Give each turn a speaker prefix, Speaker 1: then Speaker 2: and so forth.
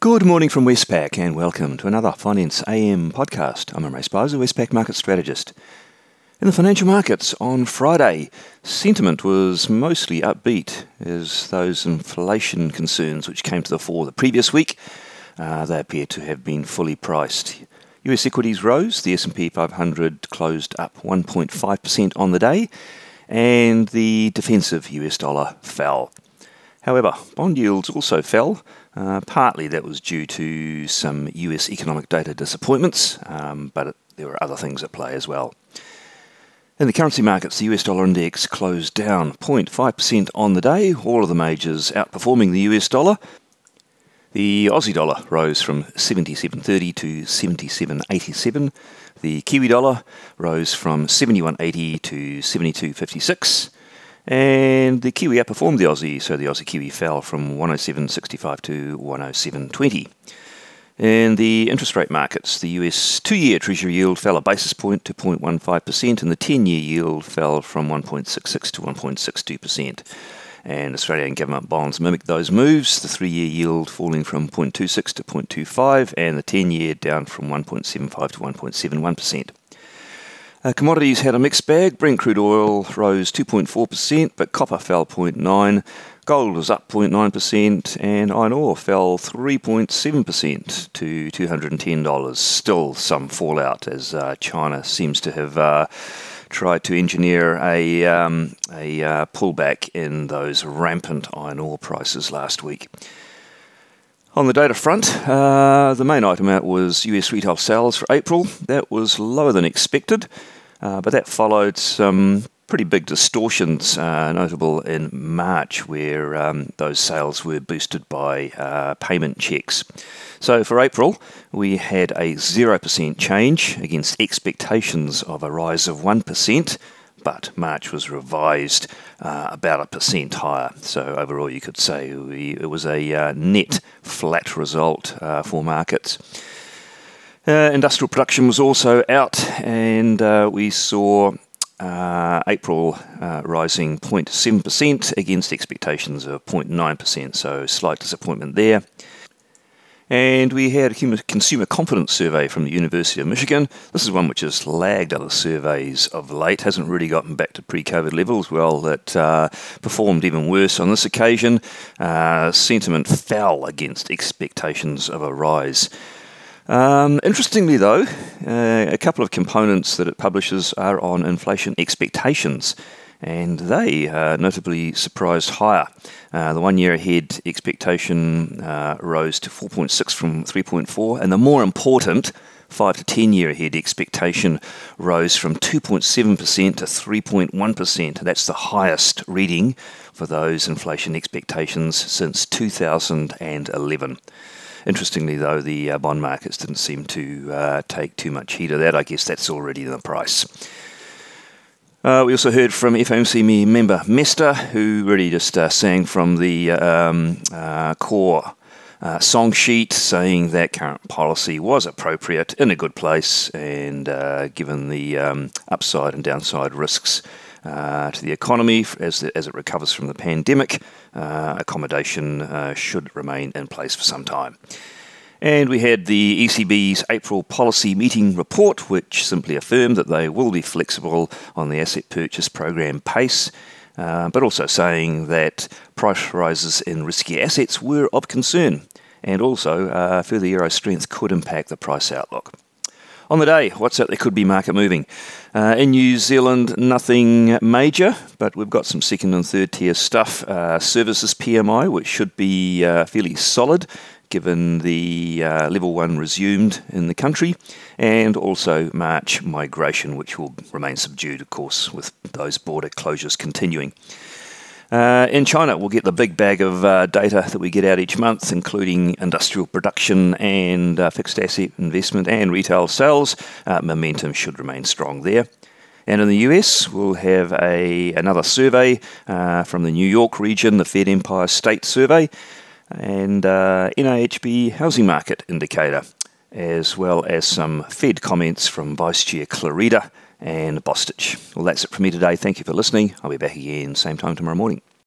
Speaker 1: Good morning from Westpac and welcome to another Finance AM podcast. I'm Imre Speizer, Westpac market strategist. In the financial markets on Friday, sentiment was mostly upbeat as those inflation concerns which came to the fore the previous week, uh, they appear to have been fully priced. US equities rose, the S&P 500 closed up 1.5% on the day, and the defensive US dollar fell. However, bond yields also fell. Uh, partly that was due to some US economic data disappointments, um, but there were other things at play as well. In the currency markets, the US dollar index closed down 0.5% on the day, all of the majors outperforming the US dollar. The Aussie dollar rose from 77.30 to 77.87. The Kiwi dollar rose from 71.80 to 72.56. And the Kiwi outperformed the Aussie, so the Aussie Kiwi fell from 107.65 to 107.20. In the interest rate markets, the US two year Treasury yield fell a basis point to 0.15%, and the 10 year yield fell from 1.66 to 1.62%. And Australian government bonds mimicked those moves, the three year yield falling from 0.26 to 0.25, and the 10 year down from 1.75 to 1.71%. Uh, commodities had a mixed bag. Brent crude oil rose 2.4%, but copper fell 0.9%. Gold was up 0.9%, and iron ore fell 3.7% to $210. Still some fallout as uh, China seems to have uh, tried to engineer a, um, a uh, pullback in those rampant iron ore prices last week. On the data front, uh, the main item out was US retail sales for April. That was lower than expected, uh, but that followed some pretty big distortions, uh, notable in March, where um, those sales were boosted by uh, payment checks. So for April, we had a 0% change against expectations of a rise of 1% but March was revised uh, about a percent higher. So overall, you could say we, it was a uh, net flat result uh, for markets. Uh, industrial production was also out, and uh, we saw uh, April rising 0.7% against expectations of 0.9%, so slight disappointment there. And we had a consumer confidence survey from the University of Michigan. This is one which has lagged other surveys of late, hasn't really gotten back to pre COVID levels. Well, it uh, performed even worse on this occasion. Uh, sentiment fell against expectations of a rise. Um, interestingly, though, uh, a couple of components that it publishes are on inflation expectations and they uh, notably surprised higher. Uh, the one year ahead expectation uh, rose to 4.6 from 3.4, and the more important, 5 to 10 year ahead expectation rose from 2.7% to 3.1%. That's the highest reading for those inflation expectations since 2011. Interestingly, though, the uh, bond markets didn't seem to uh, take too much heed of that. I guess that's already in the price. Uh, we also heard from FOMC member Mester, who really just uh, sang from the um, uh, core uh, song sheet, saying that current policy was appropriate in a good place, and uh, given the um, upside and downside risks uh, to the economy as, the, as it recovers from the pandemic, accommodation should remain in place for some time. And we had the ECB's April policy meeting report, which simply affirmed that they will be flexible on the asset purchase program pace, uh, but also saying that price rises in risky assets were of concern, and also uh, further euro strength could impact the price outlook. On the day, what's out there could be market moving. Uh, in New Zealand, nothing major, but we've got some second and third tier stuff. Uh, services PMI, which should be uh, fairly solid given the uh, level one resumed in the country, and also March migration, which will remain subdued, of course, with those border closures continuing. Uh, in China, we'll get the big bag of uh, data that we get out each month, including industrial production and uh, fixed asset investment and retail sales. Uh, momentum should remain strong there. And in the US, we'll have a, another survey uh, from the New York region, the Fed Empire State Survey and uh, NAHB housing market indicator, as well as some Fed comments from Vice Chair Clarida and Bostic. Well, that's it from me today. Thank you for listening. I'll be back again same time tomorrow morning.